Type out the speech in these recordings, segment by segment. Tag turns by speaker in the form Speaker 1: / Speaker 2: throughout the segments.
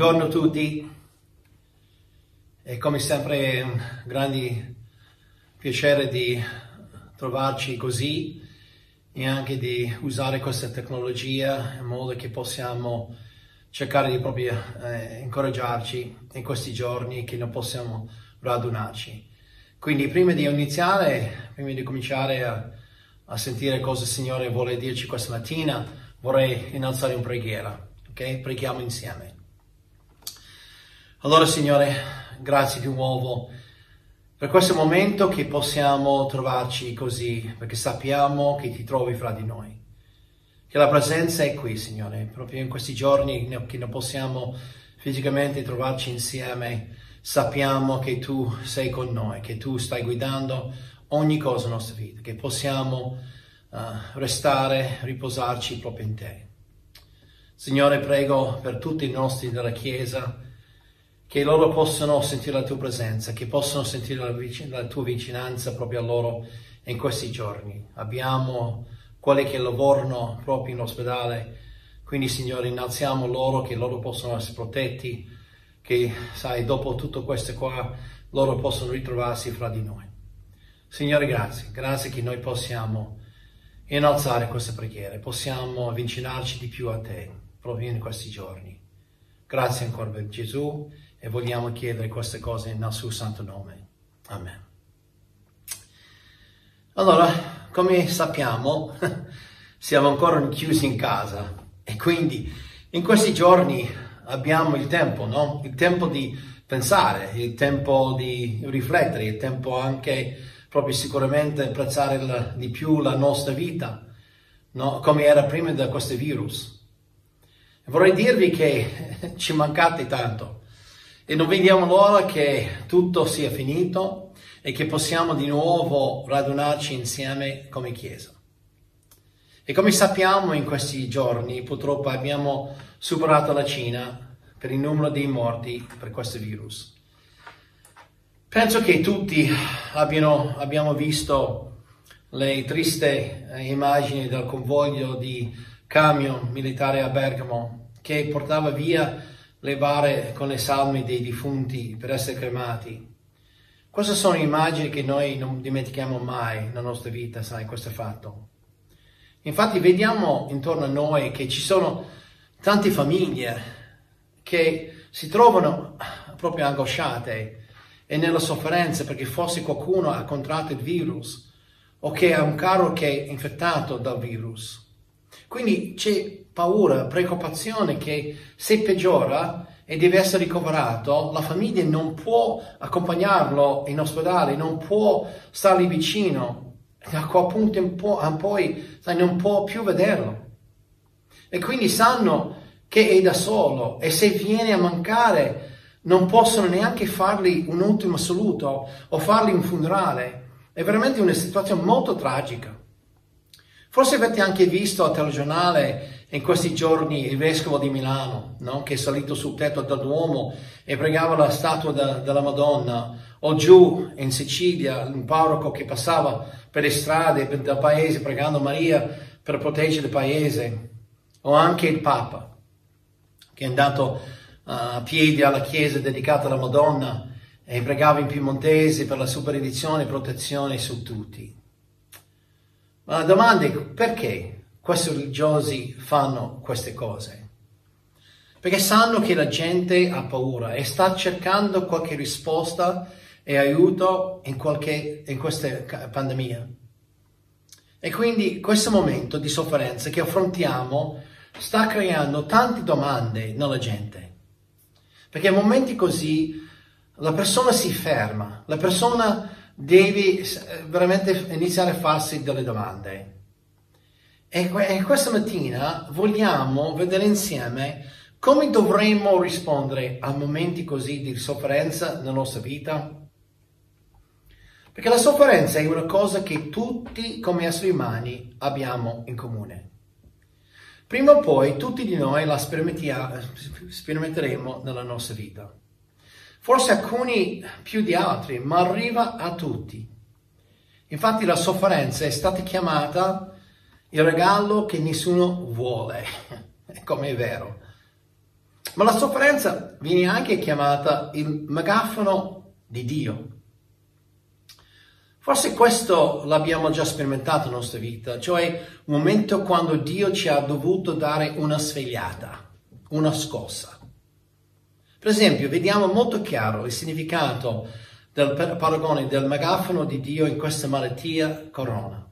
Speaker 1: Buongiorno a tutti, è come sempre un grande piacere di trovarci così e anche di usare questa tecnologia in modo che possiamo cercare di proprio eh, incoraggiarci in questi giorni che non possiamo radunarci. Quindi prima di iniziare, prima di cominciare a, a sentire cosa il Signore vuole dirci questa mattina, vorrei innalzare in preghiera, ok? Preghiamo insieme. Allora Signore, grazie di nuovo per questo momento che possiamo trovarci così, perché sappiamo che ti trovi fra di noi. Che la presenza è qui, Signore, proprio in questi giorni che non possiamo fisicamente trovarci insieme, sappiamo che tu sei con noi, che tu stai guidando ogni cosa nella nostra vita, che possiamo uh, restare, riposarci proprio in te. Signore, prego per tutti i nostri della Chiesa, che loro possano sentire la tua presenza, che possano sentire la, vicin- la tua vicinanza proprio a loro in questi giorni. Abbiamo quelli che lavorano proprio in ospedale, quindi Signore innalziamo loro che loro possano essere protetti, che sai, dopo tutto questo qua, loro possono ritrovarsi fra di noi. Signore, grazie, grazie che noi possiamo innalzare queste preghiere, possiamo avvicinarci di più a te proprio in questi giorni. Grazie ancora per Gesù e vogliamo chiedere queste cose nel suo santo nome. Amen. Allora, come sappiamo, siamo ancora chiusi in casa e quindi in questi giorni abbiamo il tempo, no? Il tempo di pensare, il tempo di riflettere, il tempo anche proprio sicuramente apprezzare la, di più la nostra vita, no? Come era prima di questo virus. Vorrei dirvi che ci mancate tanto e non vediamo l'ora che tutto sia finito e che possiamo di nuovo radunarci insieme come Chiesa. E come sappiamo in questi giorni purtroppo abbiamo superato la Cina per il numero dei morti per questo virus. Penso che tutti abbiano, abbiamo visto le tristi immagini del convoglio di camion militare a Bergamo che portava via levare con le salme dei defunti per essere cremati. Queste sono immagini che noi non dimentichiamo mai nella nostra vita, sai, questo è fatto. Infatti vediamo intorno a noi che ci sono tante famiglie che si trovano proprio angosciate e nella sofferenza perché forse qualcuno ha contratto il virus o che ha un caro che è infettato dal virus. Quindi c'è paura, preoccupazione che se peggiora e deve essere ricoverato, la famiglia non può accompagnarlo in ospedale, non può stargli vicino, a quel punto in po- poi sai, non può più vederlo. E quindi sanno che è da solo e se viene a mancare non possono neanche fargli un ultimo saluto o fargli un funerale. È veramente una situazione molto tragica. Forse avete anche visto al telegiornale in questi giorni il vescovo di Milano, no? che è salito sul tetto del Duomo e pregava la statua da, della Madonna, o giù in Sicilia un parroco che passava per le strade del paese pregando Maria per proteggere il paese, o anche il Papa che è andato a piedi alla chiesa dedicata alla Madonna e pregava in piemontese per la sua benedizione e protezione su tutti. Ma la domanda è perché questi religiosi fanno queste cose? Perché sanno che la gente ha paura e sta cercando qualche risposta e aiuto in, qualche, in questa pandemia. E quindi questo momento di sofferenza che affrontiamo sta creando tante domande nella gente. Perché in momenti così la persona si ferma, la persona devi veramente iniziare a farsi delle domande. E, questa mattina vogliamo vedere insieme come dovremmo rispondere a momenti così di sofferenza nella nostra vita. Perché la sofferenza è una cosa che tutti come esseri umani abbiamo in comune. Prima o poi tutti di noi la sperimenteremo nella nostra vita forse alcuni più di altri, ma arriva a tutti. Infatti la sofferenza è stata chiamata il regalo che nessuno vuole, come è vero. Ma la sofferenza viene anche chiamata il megafono di Dio. Forse questo l'abbiamo già sperimentato nella nostra vita, cioè un momento quando Dio ci ha dovuto dare una svegliata, una scossa. Per esempio, vediamo molto chiaro il significato del paragone del megafono di Dio in questa malattia corona.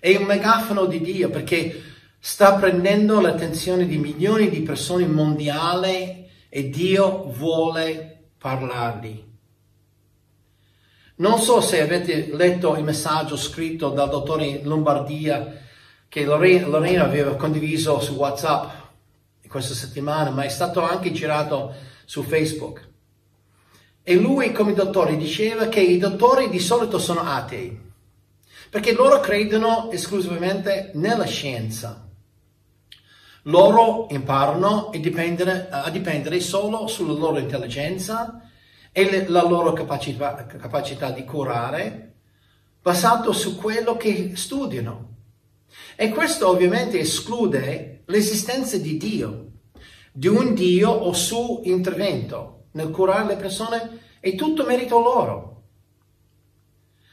Speaker 1: È un megafono di Dio perché sta prendendo l'attenzione di milioni di persone mondiali e Dio vuole parlargli. Non so se avete letto il messaggio scritto dal dottore Lombardia che Lorena aveva condiviso su WhatsApp questa settimana, ma è stato anche girato su Facebook. E lui, come dottore, diceva che i dottori di solito sono atei, perché loro credono esclusivamente nella scienza. Loro imparano a dipendere, a dipendere solo sulla loro intelligenza e le, la loro capacità, capacità di curare, basato su quello che studiano. E questo ovviamente esclude l'esistenza di Dio, di un Dio o suo intervento nel curare le persone, è tutto merito loro.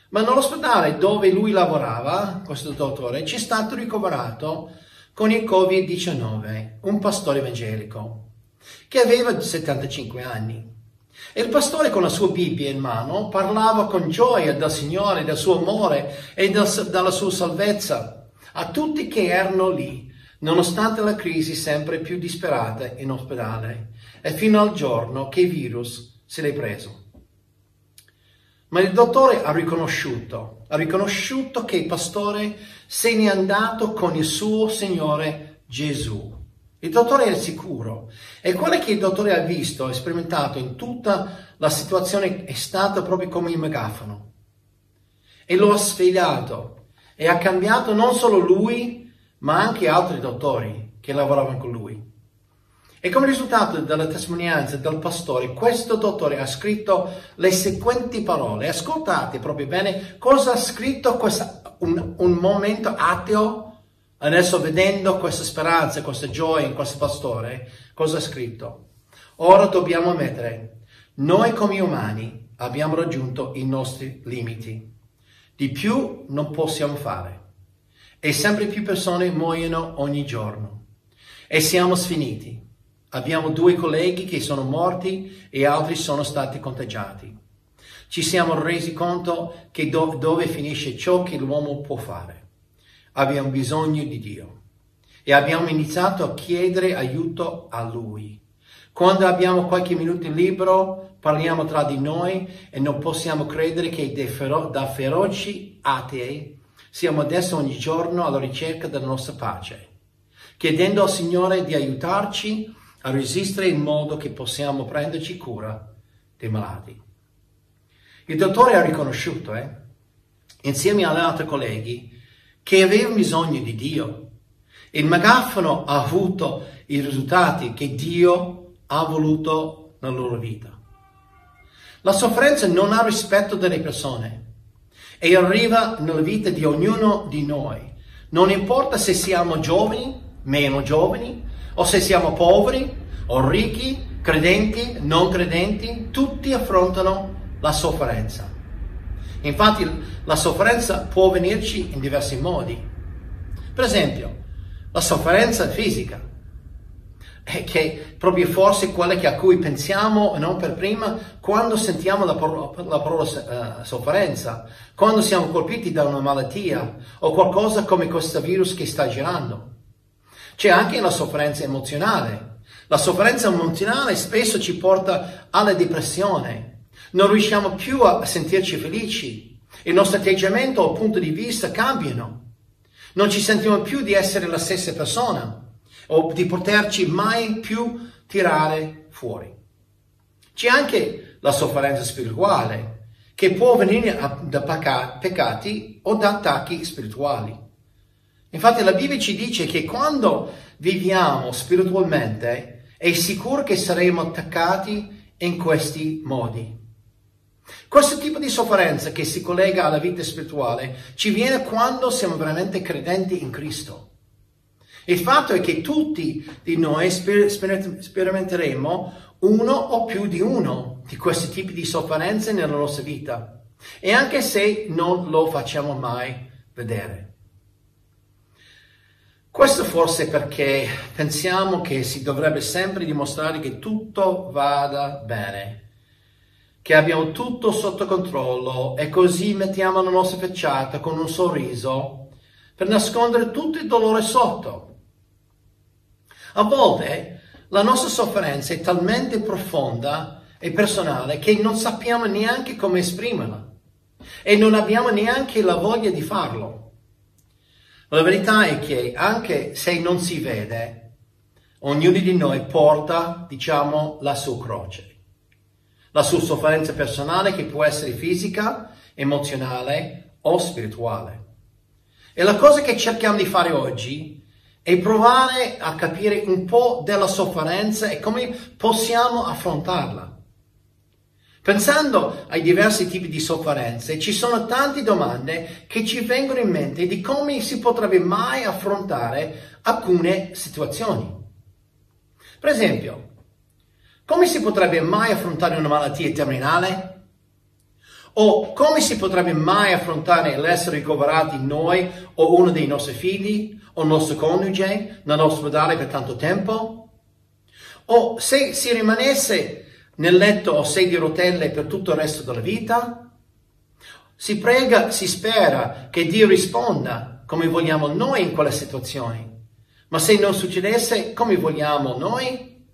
Speaker 1: Ma nell'ospedale dove lui lavorava, questo dottore, c'è stato ricoverato con il Covid-19 un pastore evangelico che aveva 75 anni. E il pastore con la sua Bibbia in mano parlava con gioia del Signore, del suo amore e del, della sua salvezza a tutti che erano lì, nonostante la crisi sempre più disperata in ospedale e fino al giorno che il virus se l'è preso. Ma il dottore ha riconosciuto, ha riconosciuto che il pastore se n'è andato con il suo Signore Gesù. Il dottore è sicuro e quello che il dottore ha visto e sperimentato in tutta la situazione è stato proprio come il megafono. E lo ha svegliato e ha cambiato non solo lui, ma anche altri dottori che lavoravano con lui. E come risultato della testimonianza del pastore, questo dottore ha scritto le seguenti parole. Ascoltate proprio bene cosa ha scritto questa, un, un momento ateo, adesso vedendo questa speranza, questa gioia in questo pastore, cosa ha scritto? Ora dobbiamo ammettere, noi come umani abbiamo raggiunto i nostri limiti. Di più non possiamo fare. E sempre più persone muoiono ogni giorno. E siamo sfiniti. Abbiamo due colleghi che sono morti e altri sono stati contagiati. Ci siamo resi conto che do- dove finisce ciò che l'uomo può fare. Abbiamo bisogno di Dio e abbiamo iniziato a chiedere aiuto a Lui. Quando abbiamo qualche minuto libero, parliamo tra di noi e non possiamo credere che da feroci atei siamo adesso ogni giorno alla ricerca della nostra pace, chiedendo al Signore di aiutarci a resistere in modo che possiamo prenderci cura dei malati. Il dottore ha riconosciuto, eh, insieme agli altri colleghi, che aveva bisogno di Dio. Il megafono ha avuto i risultati che Dio ha voluto nella loro vita. La sofferenza non ha rispetto delle persone e arriva nella vita di ognuno di noi. Non importa se siamo giovani, meno giovani, o se siamo poveri o ricchi, credenti, non credenti, tutti affrontano la sofferenza. Infatti la sofferenza può venirci in diversi modi. Per esempio, la sofferenza fisica, che proprio forse quella a cui pensiamo non per prima quando sentiamo la parola, la parola uh, sofferenza, quando siamo colpiti da una malattia o qualcosa come questo virus che sta girando. C'è anche la sofferenza emozionale. La sofferenza emozionale spesso ci porta alla depressione. Non riusciamo più a sentirci felici. Il nostro atteggiamento o punto di vista cambiano. Non ci sentiamo più di essere la stessa persona o di poterci mai più tirare fuori. C'è anche la sofferenza spirituale che può venire da peccati o da attacchi spirituali. Infatti la Bibbia ci dice che quando viviamo spiritualmente è sicuro che saremo attaccati in questi modi. Questo tipo di sofferenza che si collega alla vita spirituale ci viene quando siamo veramente credenti in Cristo. Il fatto è che tutti di noi sper- sper- sperimenteremo uno o più di uno di questi tipi di sofferenze nella nostra vita. E anche se non lo facciamo mai vedere. Questo forse perché pensiamo che si dovrebbe sempre dimostrare che tutto vada bene, che abbiamo tutto sotto controllo e così mettiamo la nostra facciata con un sorriso per nascondere tutto il dolore sotto. A volte la nostra sofferenza è talmente profonda e personale che non sappiamo neanche come esprimerla e non abbiamo neanche la voglia di farlo. La verità è che anche se non si vede, ognuno di noi porta, diciamo, la sua croce, la sua sofferenza personale che può essere fisica, emozionale o spirituale. E la cosa che cerchiamo di fare oggi è provare a capire un po' della sofferenza e come possiamo affrontarla. Pensando ai diversi tipi di sofferenze, ci sono tante domande che ci vengono in mente di come si potrebbe mai affrontare alcune situazioni. Per esempio, come si potrebbe mai affrontare una malattia terminale? O come si potrebbe mai affrontare l'essere ricoverati noi o uno dei nostri figli o il nostro coniuge nell'ospedale per tanto tempo? O se si rimanesse nel letto o sedia a rotelle per tutto il resto della vita? Si prega, si spera che Dio risponda come vogliamo noi in quelle situazioni. Ma se non succedesse come vogliamo noi?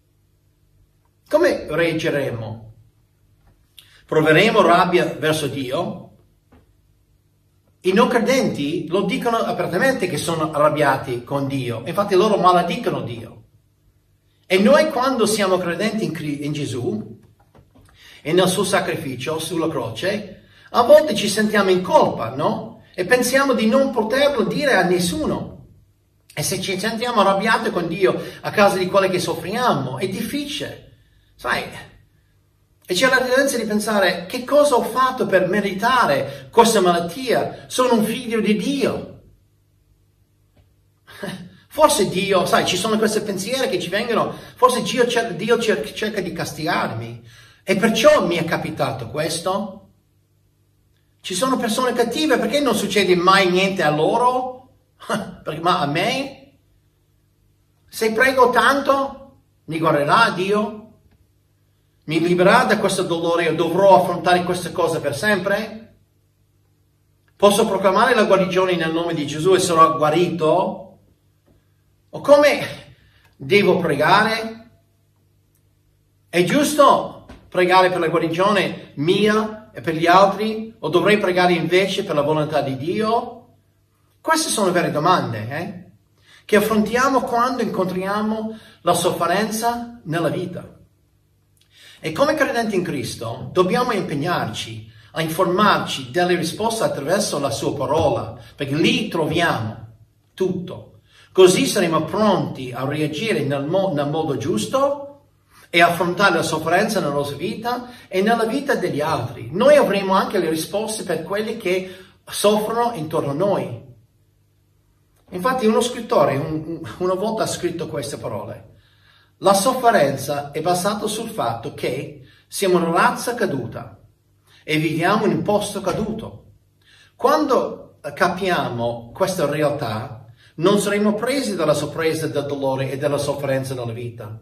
Speaker 1: Come reggeremo? Proveremo rabbia verso Dio? I non credenti lo dicono apertamente che sono arrabbiati con Dio, infatti loro maledicono Dio. E noi quando siamo credenti in, in Gesù e nel suo sacrificio sulla croce, a volte ci sentiamo in colpa, no? E pensiamo di non poterlo dire a nessuno. E se ci sentiamo arrabbiati con Dio a causa di quello che soffriamo, è difficile. Sai, e c'è la tendenza di pensare che cosa ho fatto per meritare questa malattia? Sono un figlio di Dio. Forse Dio, sai, ci sono questi pensieri che ci vengono, forse Dio, cer- Dio cer- cerca di castigarmi e perciò mi è capitato questo. Ci sono persone cattive, perché non succede mai niente a loro? Ma a me? Se prego tanto, mi guarderà Dio? Mi libererà da questo dolore e dovrò affrontare queste cose per sempre? Posso proclamare la guarigione nel nome di Gesù e sarò guarito? O come devo pregare? È giusto pregare per la guarigione mia e per gli altri? O dovrei pregare invece per la volontà di Dio? Queste sono vere domande eh? che affrontiamo quando incontriamo la sofferenza nella vita. E come credenti in Cristo dobbiamo impegnarci a informarci delle risposte attraverso la sua parola, perché lì troviamo tutto. Così saremo pronti a reagire nel, mo- nel modo giusto e affrontare la sofferenza nella nostra vita e nella vita degli altri. Noi avremo anche le risposte per quelli che soffrono intorno a noi. Infatti uno scrittore un, una volta ha scritto queste parole. La sofferenza è basata sul fatto che siamo una razza caduta e viviamo in un posto caduto. Quando capiamo questa realtà, non saremo presi dalla sorpresa del dolore e della sofferenza nella vita.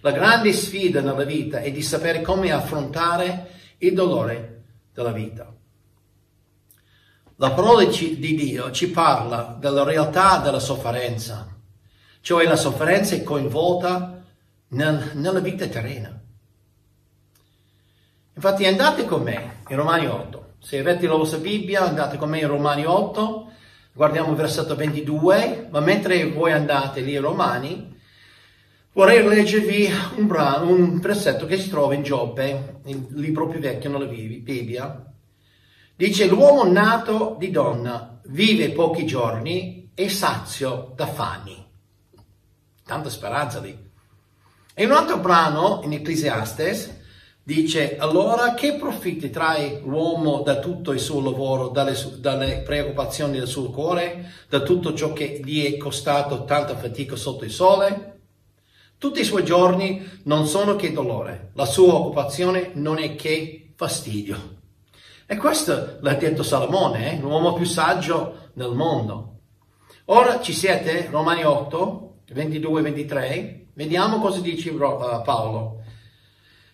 Speaker 1: La grande sfida nella vita è di sapere come affrontare il dolore della vita. La parola di Dio ci parla della realtà della sofferenza, cioè la sofferenza è coinvolta nel, nella vita terrena. Infatti andate con me in Romani 8. Se avete la vostra Bibbia andate con me in Romani 8 guardiamo il versetto 22, ma mentre voi andate lì Romani, vorrei leggervi un, brano, un versetto che si trova in Giobbe, il libro più vecchio nella Bibbia. Dice, l'uomo nato di donna vive pochi giorni e sazio da fani. Tanta speranza lì. E un altro brano in Ecclesiastes, dice allora che profitti trae l'uomo da tutto il suo lavoro, dalle, dalle, preoccupazioni del suo cuore, da tutto ciò che gli è costato tanta fatica sotto il sole? Tutti i suoi giorni non sono che dolore, la sua occupazione non è che fastidio. E questo l'ha detto Salomone, eh? l'uomo più saggio nel mondo. Ora ci siete, Romani 8, 22-23, vediamo cosa dice uh, Paolo.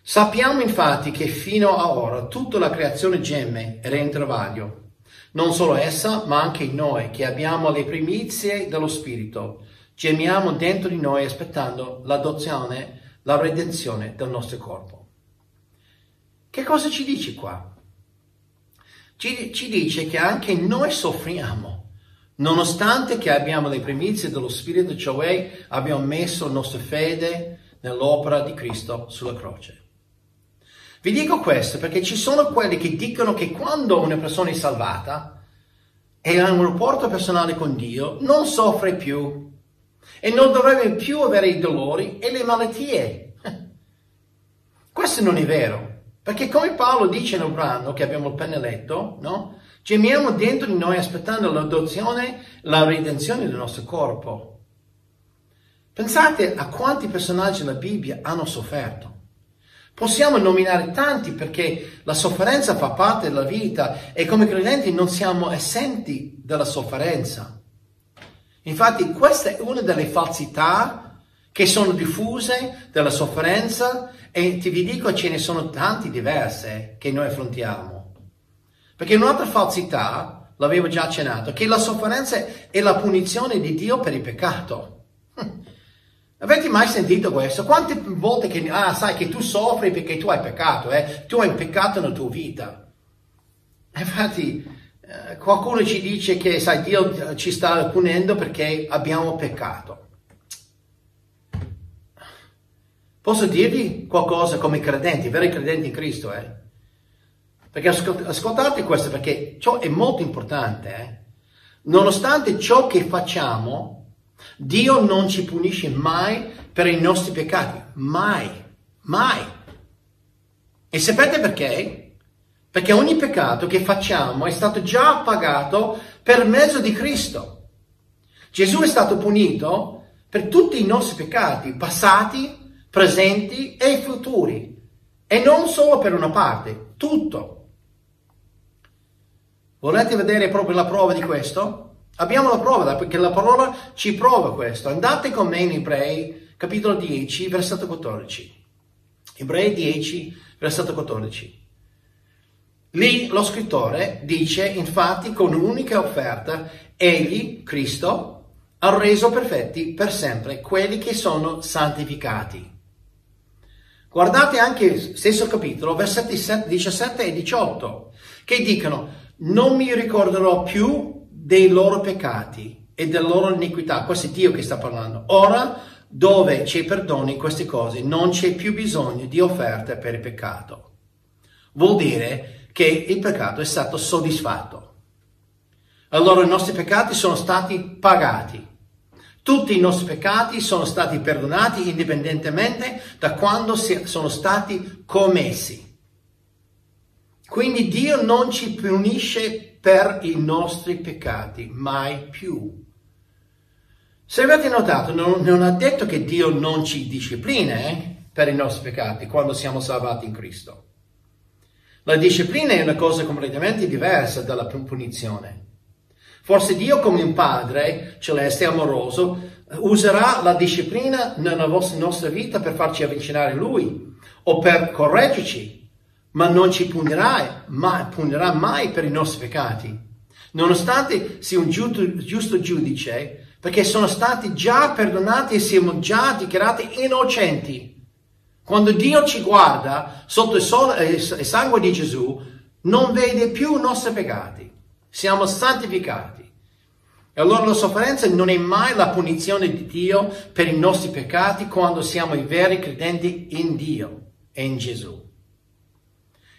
Speaker 1: Sappiamo infatti che fino a ora tutta la creazione gemme è in travaglio, non solo essa, ma anche noi che abbiamo le primizie dello Spirito Gemiamo dentro di noi aspettando l'adozione, la redenzione del nostro corpo. Che cosa ci dice qua? Ci, ci dice che anche noi soffriamo, nonostante che abbiamo le primizie dello Spirito, cioè abbiamo messo la nostra fede nell'opera di Cristo sulla croce. Vi dico questo perché ci sono quelli che dicono che quando una persona è salvata e ha un rapporto personale con Dio, non soffre più e non dovrebbe più avere i dolori e le malattie. Questo non è vero, perché come Paolo dice nel brano che abbiamo appena letto, no? Gemiamo dentro di noi aspettando l'adozione, la redenzione del nostro corpo. Pensate a quanti personaggi della Bibbia hanno sofferto. Possiamo nominare tanti perché la sofferenza fa parte della vita e come credenti non siamo esenti dalla sofferenza. Infatti questa è una delle falsità che sono diffuse della sofferenza e ti vi dico ce ne sono tanti diverse che noi affrontiamo. Perché un'altra falsità, l'avevo già accennato, che la sofferenza è la punizione di Dio per il peccato. Avete mai sentito questo? Quante volte che, ah, sai che tu soffri perché tu hai peccato, eh? Tu hai peccato nella tua vita. Infatti, eh, qualcuno ci dice che, sai, Dio ci sta punendo perché abbiamo peccato. Posso dirvi qualcosa come credenti, veri credenti in Cristo, eh? Perché ascoltate questo, perché ciò è molto importante, eh? Nonostante ciò che facciamo, Dio non ci punisce mai per i nostri peccati, mai, mai. E sapete perché? Perché ogni peccato che facciamo è stato già pagato per mezzo di Cristo. Gesù è stato punito per tutti i nostri peccati, passati, presenti e futuri. E non solo per una parte, tutto. Volete vedere proprio la prova di questo? Abbiamo la prova, perché la parola ci prova questo. Andate con me in Ebrei, capitolo 10, versetto 14. Ebrei 10, versetto 14. Lì lo scrittore dice, infatti, con un'unica offerta, egli, Cristo, ha reso perfetti per sempre quelli che sono santificati. Guardate anche il stesso capitolo, versetti 17 e 18, che dicono, non mi ricorderò più dei loro peccati e della loro iniquità. Questo è Dio che sta parlando. Ora, dove c'è perdono in queste cose, non c'è più bisogno di offerte per il peccato. Vuol dire che il peccato è stato soddisfatto. Allora i nostri peccati sono stati pagati. Tutti i nostri peccati sono stati perdonati indipendentemente da quando sono stati commessi. Quindi Dio non ci punisce per i nostri peccati, mai più. Se avete notato, non, non ha detto che Dio non ci disciplina eh, per i nostri peccati quando siamo salvati in Cristo. La disciplina è una cosa completamente diversa dalla punizione. Forse Dio come un padre celeste e amoroso userà la disciplina nella nostra vita per farci avvicinare a Lui o per correggerci, ma non ci punirà, mai, punirà mai per i nostri peccati, nonostante sia un giusto, giusto giudice, perché sono stati già perdonati e siamo già dichiarati innocenti. Quando Dio ci guarda sotto il, sole, il sangue di Gesù, non vede più i nostri peccati. Siamo santificati. E allora la sofferenza non è mai la punizione di Dio per i nostri peccati quando siamo i veri credenti in Dio e in Gesù.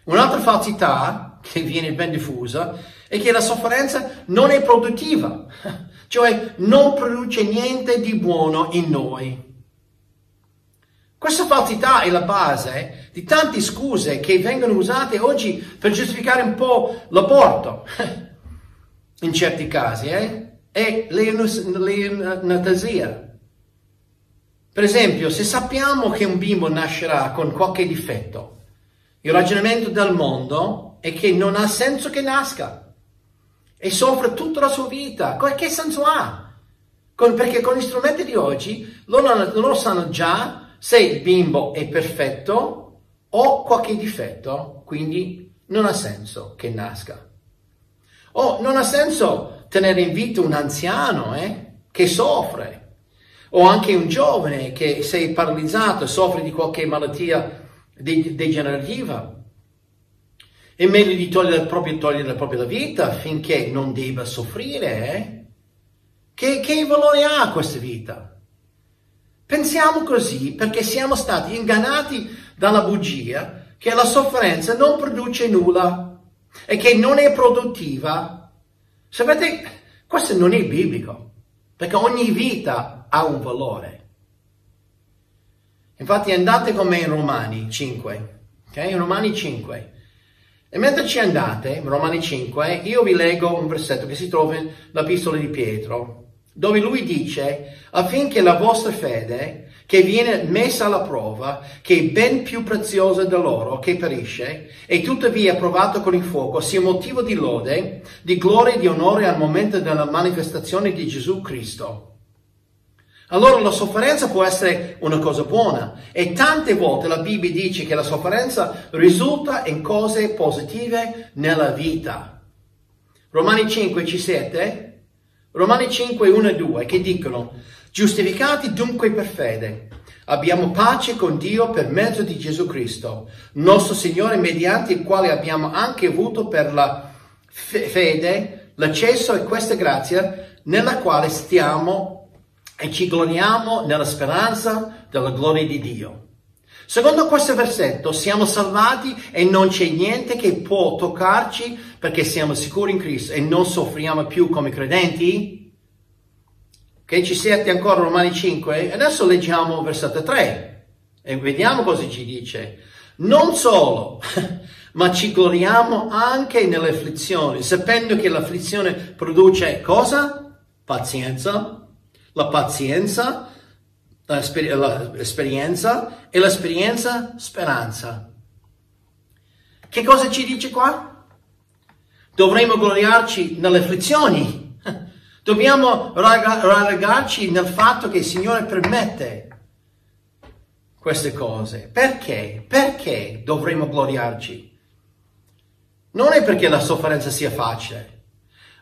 Speaker 1: Un'altra falsità che viene ben diffusa è che la sofferenza non è produttiva, cioè non produce niente di buono in noi. Questa falsità è la base di tante scuse che vengono usate oggi per giustificare un po' l'aborto, in certi casi, eh? e l'eutanasia. Per esempio, se sappiamo che un bimbo nascerà con qualche difetto, il ragionamento del mondo è che non ha senso che nasca e soffre tutta la sua vita. Che senso ha? perché con gli strumenti di oggi loro, loro sanno già se il bimbo è perfetto o qualche difetto, quindi non ha senso che nasca. O non ha senso tenere in vita un anziano eh, che soffre, o anche un giovane che se è paralizzato e soffre di qualche malattia degenerativa. È meglio di togliere proprio, togliere la vita finché non debba soffrire. Eh? Che, che valore ha questa vita? Pensiamo così perché siamo stati ingannati dalla bugia che la sofferenza non produce nulla e che non è produttiva. Sapete, questo non è biblico, perché ogni vita ha un valore. Infatti andate con me in Romani 5, ok? In Romani 5. E mentre ci andate, in Romani 5, io vi leggo un versetto che si trova nell'epistola di Pietro, dove lui dice affinché la vostra fede, che viene messa alla prova, che è ben più preziosa dell'oro che perisce, e tuttavia provata con il fuoco, sia motivo di lode, di gloria e di onore al momento della manifestazione di Gesù Cristo. Allora la sofferenza può essere una cosa buona e tante volte la Bibbia dice che la sofferenza risulta in cose positive nella vita. Romani 5 ci siete? Romani 5, 1 e 2 che dicono, giustificati dunque per fede, abbiamo pace con Dio per mezzo di Gesù Cristo, nostro Signore, mediante il quale abbiamo anche avuto per la fede l'accesso a questa grazia nella quale stiamo e ci gloriamo nella speranza della gloria di Dio. Secondo questo versetto siamo salvati e non c'è niente che può toccarci perché siamo sicuri in Cristo e non soffriamo più come credenti? Che ci siete ancora Romani 5? Adesso leggiamo versetto 3 e vediamo cosa ci dice. Non solo, ma ci gloriamo anche nelle afflizioni, sapendo che l'afflizione produce cosa? Pazienza. La pazienza l'esperienza e l'esperienza speranza. Che cosa ci dice qua? Dovremmo gloriarci nelle afflizioni. Dobbiamo rallegrarci nel fatto che il Signore permette queste cose. Perché? Perché dovremmo gloriarci? Non è perché la sofferenza sia facile,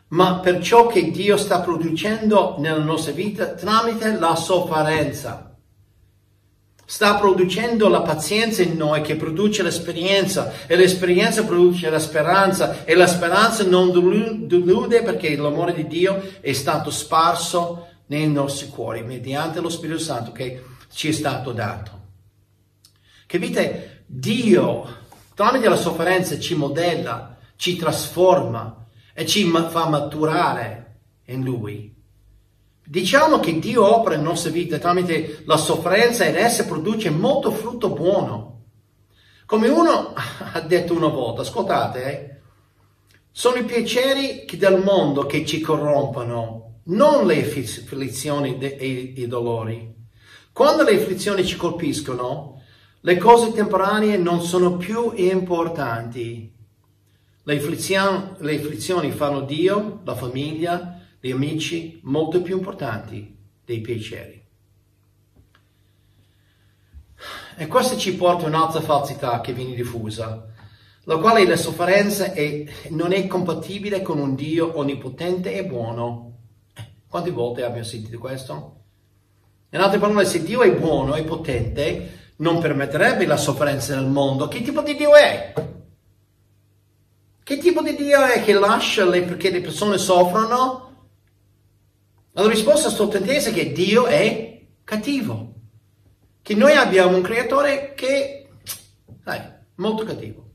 Speaker 1: ma per ciò che Dio sta producendo nella nostra vita tramite la sofferenza. Sta producendo la pazienza in noi che produce l'esperienza e l'esperienza produce la speranza e la speranza non delude perché l'amore di Dio è stato sparso nei nostri cuori mediante lo Spirito Santo che ci è stato dato. Capite? Dio tramite la sofferenza ci modella, ci trasforma, e ci fa maturare in Lui. Diciamo che Dio opera in nostra vita tramite la sofferenza ed essa produce molto frutto buono. Come uno ha detto una volta, ascoltate, eh, sono i piaceri del mondo che ci corrompono, non le afflizioni e i dolori. Quando le afflizioni ci colpiscono, le cose temporanee non sono più importanti. Le afflizioni, le afflizioni fanno Dio, la famiglia, gli amici molto più importanti dei piaceri. E questo ci porta a un'altra falsità che viene diffusa, la quale la sofferenza è, non è compatibile con un Dio onnipotente e buono. Eh, quante volte abbiamo sentito questo? In altre parole, se Dio è buono e potente, non permetterebbe la sofferenza nel mondo. Che tipo di Dio è? Che tipo di Dio è che lascia le, perché le persone soffrono? La risposta statunitense è che Dio è cattivo. Che noi abbiamo un creatore che, sai, molto cattivo.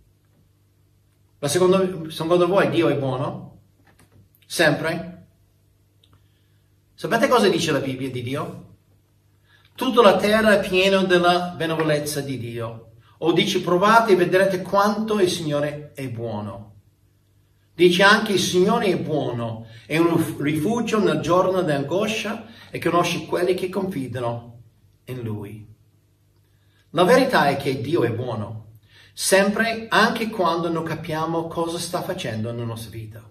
Speaker 1: Ma secondo, secondo voi Dio è buono? Sempre? Sapete cosa dice la Bibbia di Dio? Tutta la terra è piena della benevolenza di Dio. O dice provate e vedrete quanto il Signore è buono. Dice anche il Signore è buono, è un rifugio nel giorno dell'angoscia e conosce quelli che confidano in Lui. La verità è che Dio è buono, sempre anche quando non capiamo cosa sta facendo nella nostra vita.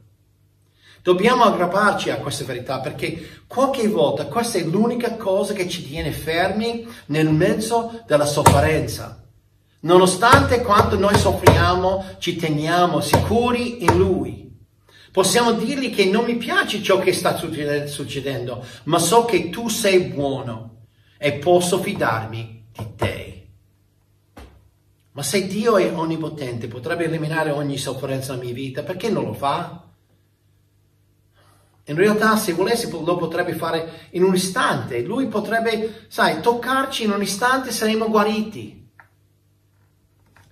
Speaker 1: Dobbiamo aggrapparci a questa verità perché qualche volta questa è l'unica cosa che ci tiene fermi nel mezzo della sofferenza. Nonostante quanto noi soffriamo, ci teniamo sicuri in Lui. Possiamo dirgli che non mi piace ciò che sta succedendo, ma so che tu sei buono e posso fidarmi di te. Ma se Dio è onnipotente, potrebbe eliminare ogni sofferenza nella mia vita, perché non lo fa? In realtà, se volesse, lo potrebbe fare in un istante. Lui potrebbe, sai, toccarci in un istante, saremo guariti.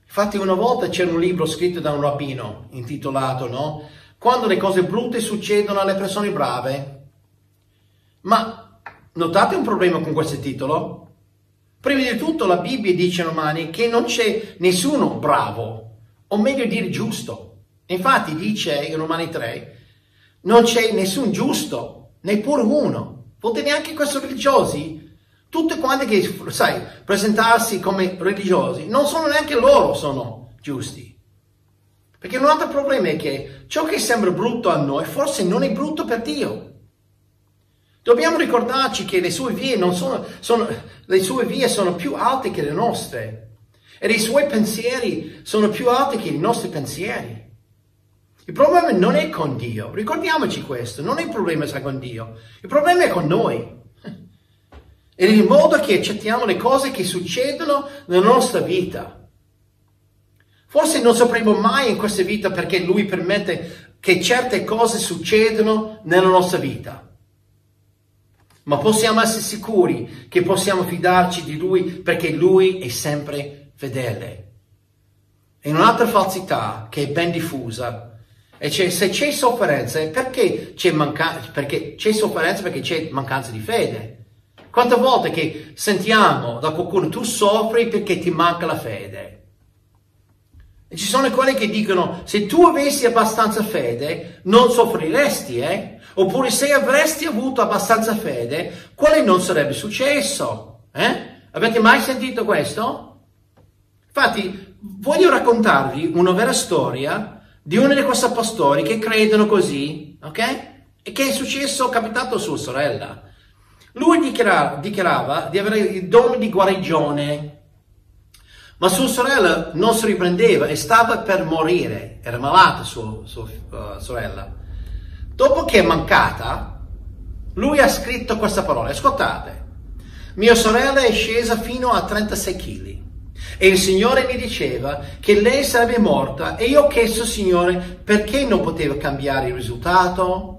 Speaker 1: Infatti una volta c'era un libro scritto da un rabbino intitolato, no? Quando le cose brutte succedono alle persone brave. Ma notate un problema con questo titolo? Prima di tutto la Bibbia dice in Romani che non c'è nessuno bravo, o meglio dire giusto. Infatti dice in Romani 3, non c'è nessun giusto, neppure uno. Volete neanche questi religiosi? Tutti quanti che, sai, presentarsi come religiosi, non sono neanche loro sono giusti. Perché un altro problema è che ciò che sembra brutto a noi forse non è brutto per Dio. Dobbiamo ricordarci che le sue vie, sono, sono, le sue vie sono più alte che le nostre e i suoi pensieri sono più alti che i nostri pensieri. Il problema non è con Dio, ricordiamoci questo, non è il problema con Dio, il problema è con noi. È il modo che accettiamo le cose che succedono nella nostra vita. Forse non sapremo mai in questa vita perché Lui permette che certe cose succedano nella nostra vita. Ma possiamo essere sicuri che possiamo fidarci di Lui perché Lui è sempre fedele. E un'altra falsità che è ben diffusa è che se c'è sofferenza, perché c'è, manca- perché c'è sofferenza? Perché c'è mancanza di fede. Quante volte che sentiamo da qualcuno tu soffri perché ti manca la fede? Ci sono quelli che dicono se tu avessi abbastanza fede non soffriresti, eh? Oppure se avresti avuto abbastanza fede, quello non sarebbe successo. Eh? Avete mai sentito questo? Infatti, voglio raccontarvi una vera storia di uno di questi pastori che credono così, ok? E che è successo, capitato a sua sorella. Lui dichiarava, dichiarava di avere il dono di guarigione, ma sua sorella non si riprendeva e stava per morire, era malata sua, sua uh, sorella. Dopo che è mancata, lui ha scritto questa parola, ascoltate, mia sorella è scesa fino a 36 kg e il Signore mi diceva che lei sarebbe morta e io ho chiesto al Signore perché non poteva cambiare il risultato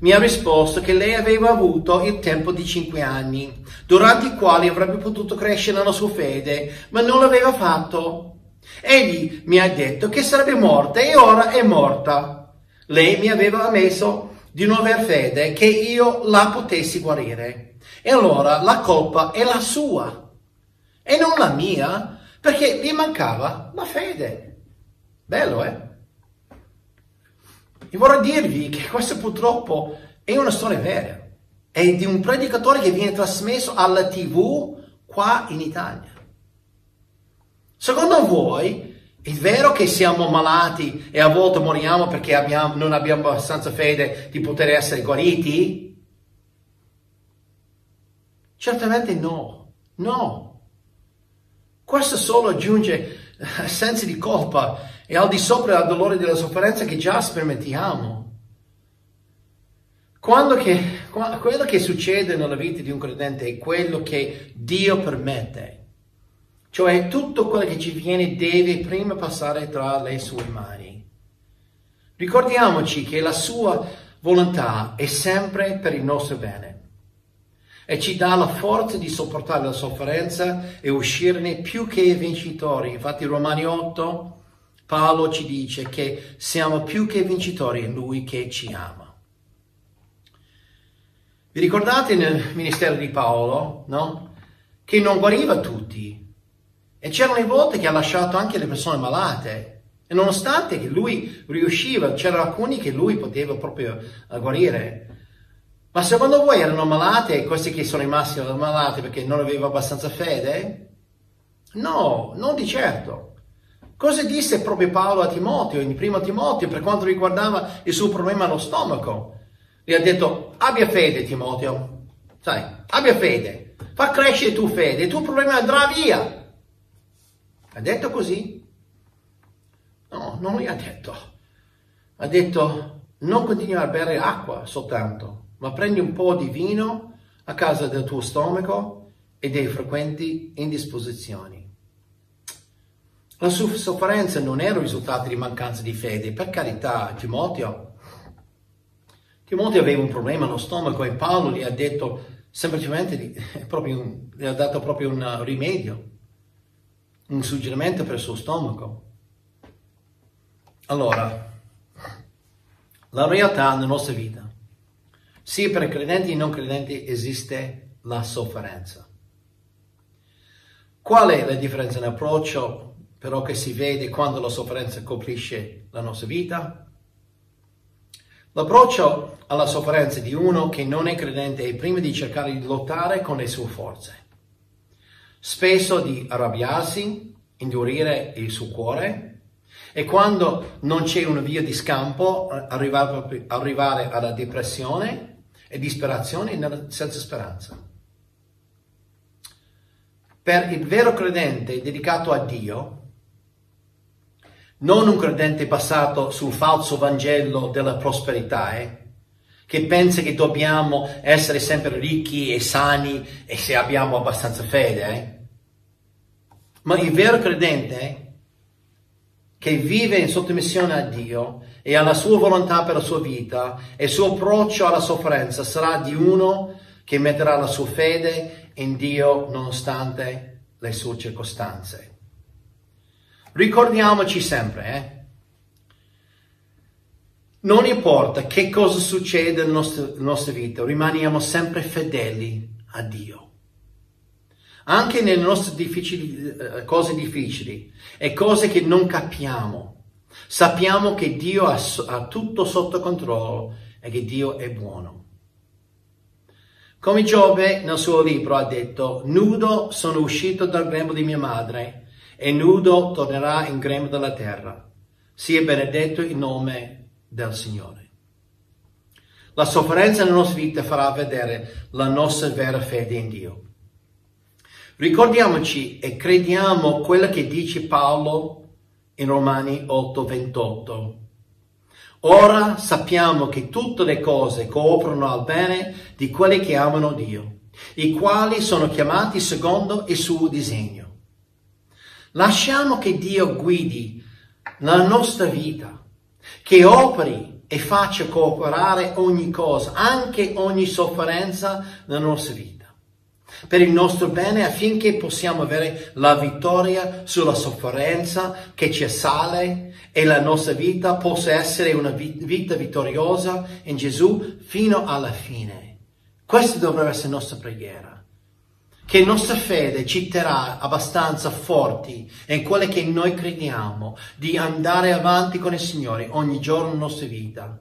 Speaker 1: mi ha risposto che lei aveva avuto il tempo di cinque anni, durante i quali avrebbe potuto crescere nella sua fede, ma non l'aveva fatto. Egli mi ha detto che sarebbe morta e ora è morta. Lei mi aveva ammesso di non aver fede che io la potessi guarire. E allora la colpa è la sua e non la mia, perché gli mancava la fede. Bello, eh? E vorrei dirvi che questa purtroppo è una storia vera. È di un predicatore che viene trasmesso alla TV qua in Italia. Secondo voi è vero che siamo malati e a volte moriamo perché abbiamo, non abbiamo abbastanza fede di poter essere guariti? Certamente no, no. Questo solo aggiunge sensi di colpa e al di sopra del dolore della sofferenza che già sperimentiamo. Quando che, quello che succede nella vita di un credente è quello che Dio permette, cioè tutto quello che ci viene deve prima passare tra le sue mani. Ricordiamoci che la sua volontà è sempre per il nostro bene e ci dà la forza di sopportare la sofferenza e uscirne più che vincitori. Infatti Romani 8 Paolo ci dice che siamo più che vincitori in Lui che ci ama. Vi ricordate nel ministero di Paolo, no? che non guariva tutti. E c'erano le volte che ha lasciato anche le persone malate. E nonostante che lui riusciva, c'erano alcuni che lui poteva proprio eh, guarire. Ma secondo voi erano malate questi che sono rimasti malati perché non avevano abbastanza fede? No, non di certo. Cosa disse proprio Paolo a Timoteo, in primo Timoteo, per quanto riguardava il suo problema allo stomaco? Gli ha detto, abbia fede Timoteo, sai, abbia fede, fa crescere tu fede, il tuo problema andrà via. Ha detto così? No, non gli ha detto. Ha detto, non continuare a bere acqua soltanto, ma prendi un po' di vino a casa del tuo stomaco e dei frequenti indisposizioni. La sua sofferenza non era il risultato di mancanza di fede, per carità, Timoteo. Timoteo aveva un problema allo stomaco e Paolo gli ha detto semplicemente, un, gli ha dato proprio un rimedio, un suggerimento per il suo stomaco. Allora, la realtà nella nostra vita, sia per credenti e non credenti, esiste la sofferenza. Qual è la differenza nell'approccio però che si vede quando la sofferenza colpisce la nostra vita? L'approccio alla sofferenza di uno che non è credente è prima di cercare di lottare con le sue forze, spesso di arrabbiarsi, indurire il suo cuore e quando non c'è una via di scampo arrivare alla depressione e disperazione senza speranza. Per il vero credente dedicato a Dio, non un credente basato sul falso Vangelo della prosperità, eh? che pensa che dobbiamo essere sempre ricchi e sani e se abbiamo abbastanza fede. Eh? Ma il vero credente eh, che vive in sottomissione a Dio e alla sua volontà per la sua vita e il suo approccio alla sofferenza sarà di uno che metterà la sua fede in Dio nonostante le sue circostanze. Ricordiamoci sempre, eh? non importa che cosa succede nella nostra, vita, rimaniamo sempre fedeli a Dio. Anche nelle nostre difficili, eh, cose difficili e cose che non capiamo, sappiamo che Dio ha, ha tutto sotto controllo e che Dio è buono. Come Giobbe nel suo libro ha detto, nudo sono uscito dal grembo di mia madre e nudo tornerà in grembo della terra. Sia benedetto il nome del Signore. La sofferenza nella nostra vita farà vedere la nostra vera fede in Dio. Ricordiamoci e crediamo quello che dice Paolo in Romani 8:28. Ora sappiamo che tutte le cose cooperano al bene di quelli che amano Dio, i quali sono chiamati secondo il suo disegno. Lasciamo che Dio guidi la nostra vita, che operi e faccia cooperare ogni cosa, anche ogni sofferenza nella nostra vita, per il nostro bene affinché possiamo avere la vittoria sulla sofferenza che ci assale e la nostra vita possa essere una vita vittoriosa in Gesù fino alla fine. Questa dovrebbe essere la nostra preghiera che nostra fede ci terrà abbastanza forti in quello che noi crediamo, di andare avanti con il Signore ogni giorno della nostra vita.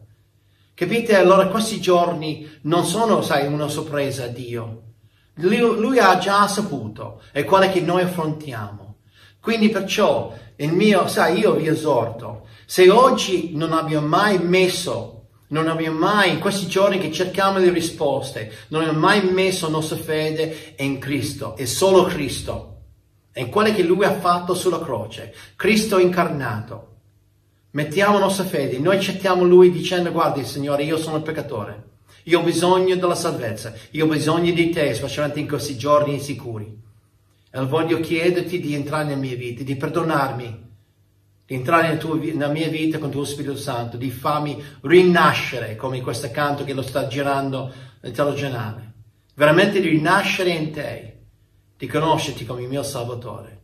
Speaker 1: Capite? Allora questi giorni non sono, sai, una sorpresa a Dio. Lui, lui ha già saputo, è quello che noi affrontiamo. Quindi perciò, il mio, sai, io vi esorto, se oggi non abbiamo mai messo non abbiamo mai, in questi giorni che cerchiamo le risposte, non abbiamo mai messo la nostra fede in Cristo, è solo Cristo, in quello che Lui ha fatto sulla croce, Cristo incarnato. Mettiamo la nostra fede, noi accettiamo Lui dicendo, guardi Signore, io sono il peccatore, io ho bisogno della salvezza, io ho bisogno di te, specialmente in questi giorni insicuri. E voglio chiederti di entrare nella mia vita, di perdonarmi di entrare nel tuo, nella mia vita con il tuo Spirito Santo, di farmi rinascere come questo canto che lo sta girando nel telegiornale. Veramente di rinascere in te, di conoscerti come il mio Salvatore.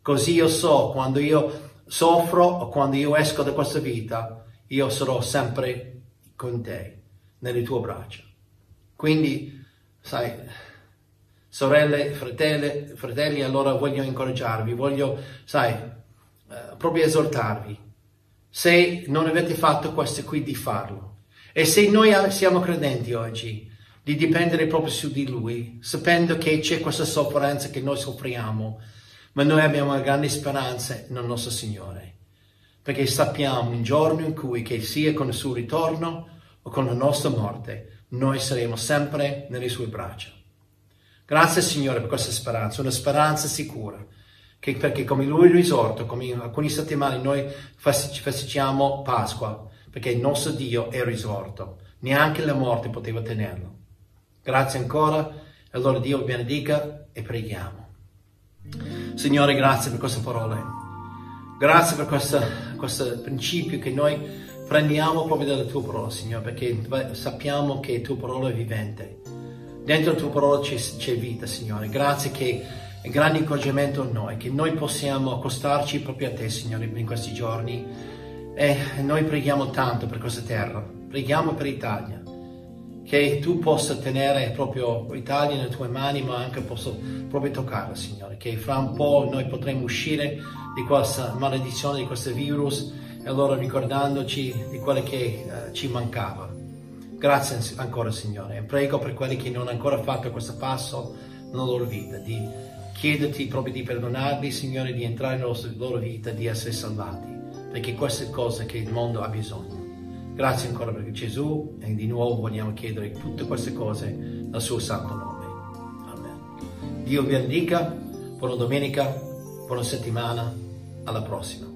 Speaker 1: Così io so quando io soffro o quando io esco da questa vita, io sarò sempre con te, nelle tue braccia. Quindi, sai, Sorelle, fratelli, fratelli, allora voglio incoraggiarvi, voglio, sai, eh, proprio esortarvi. Se non avete fatto questo qui, di farlo. E se noi siamo credenti oggi, di dipendere proprio su di Lui, sapendo che c'è questa sofferenza che noi soffriamo, ma noi abbiamo una grande speranza nel nostro Signore, perché sappiamo il giorno in cui, che sia con il suo ritorno o con la nostra morte, noi saremo sempre nelle sue braccia. Grazie Signore per questa speranza, una speranza sicura, che perché come Lui è risorto, come in alcune settimane noi festeggiamo Pasqua, perché il nostro Dio è risorto, neanche la morte poteva tenerlo. Grazie ancora, allora Dio benedica e preghiamo. Signore, grazie per queste parole. Grazie per questo, questo principio che noi prendiamo proprio dalla tua parola, Signore, perché sappiamo che la tua parola è vivente. Dentro la tua parola c'è, c'è vita, Signore. Grazie che grande incoraggiamento a noi, che noi possiamo accostarci proprio a te, Signore, in questi giorni. E noi preghiamo tanto per questa terra. Preghiamo per l'Italia che tu possa tenere proprio l'Italia nelle tue mani, ma anche posso proprio toccarla, Signore, che fra un po' noi potremo uscire di questa maledizione, di questo virus, e allora ricordandoci di quello che uh, ci mancava. Grazie ancora, Signore, e prego per quelli che non hanno ancora fatto questo passo nella loro vita, di chiederti proprio di perdonarli, Signore, di entrare nella loro vita, di essere salvati, perché queste cose che il mondo ha bisogno. Grazie ancora per Gesù e di nuovo vogliamo chiedere tutte queste cose nel suo santo nome. Amen. Dio vi benedica, buona domenica, buona settimana, alla prossima.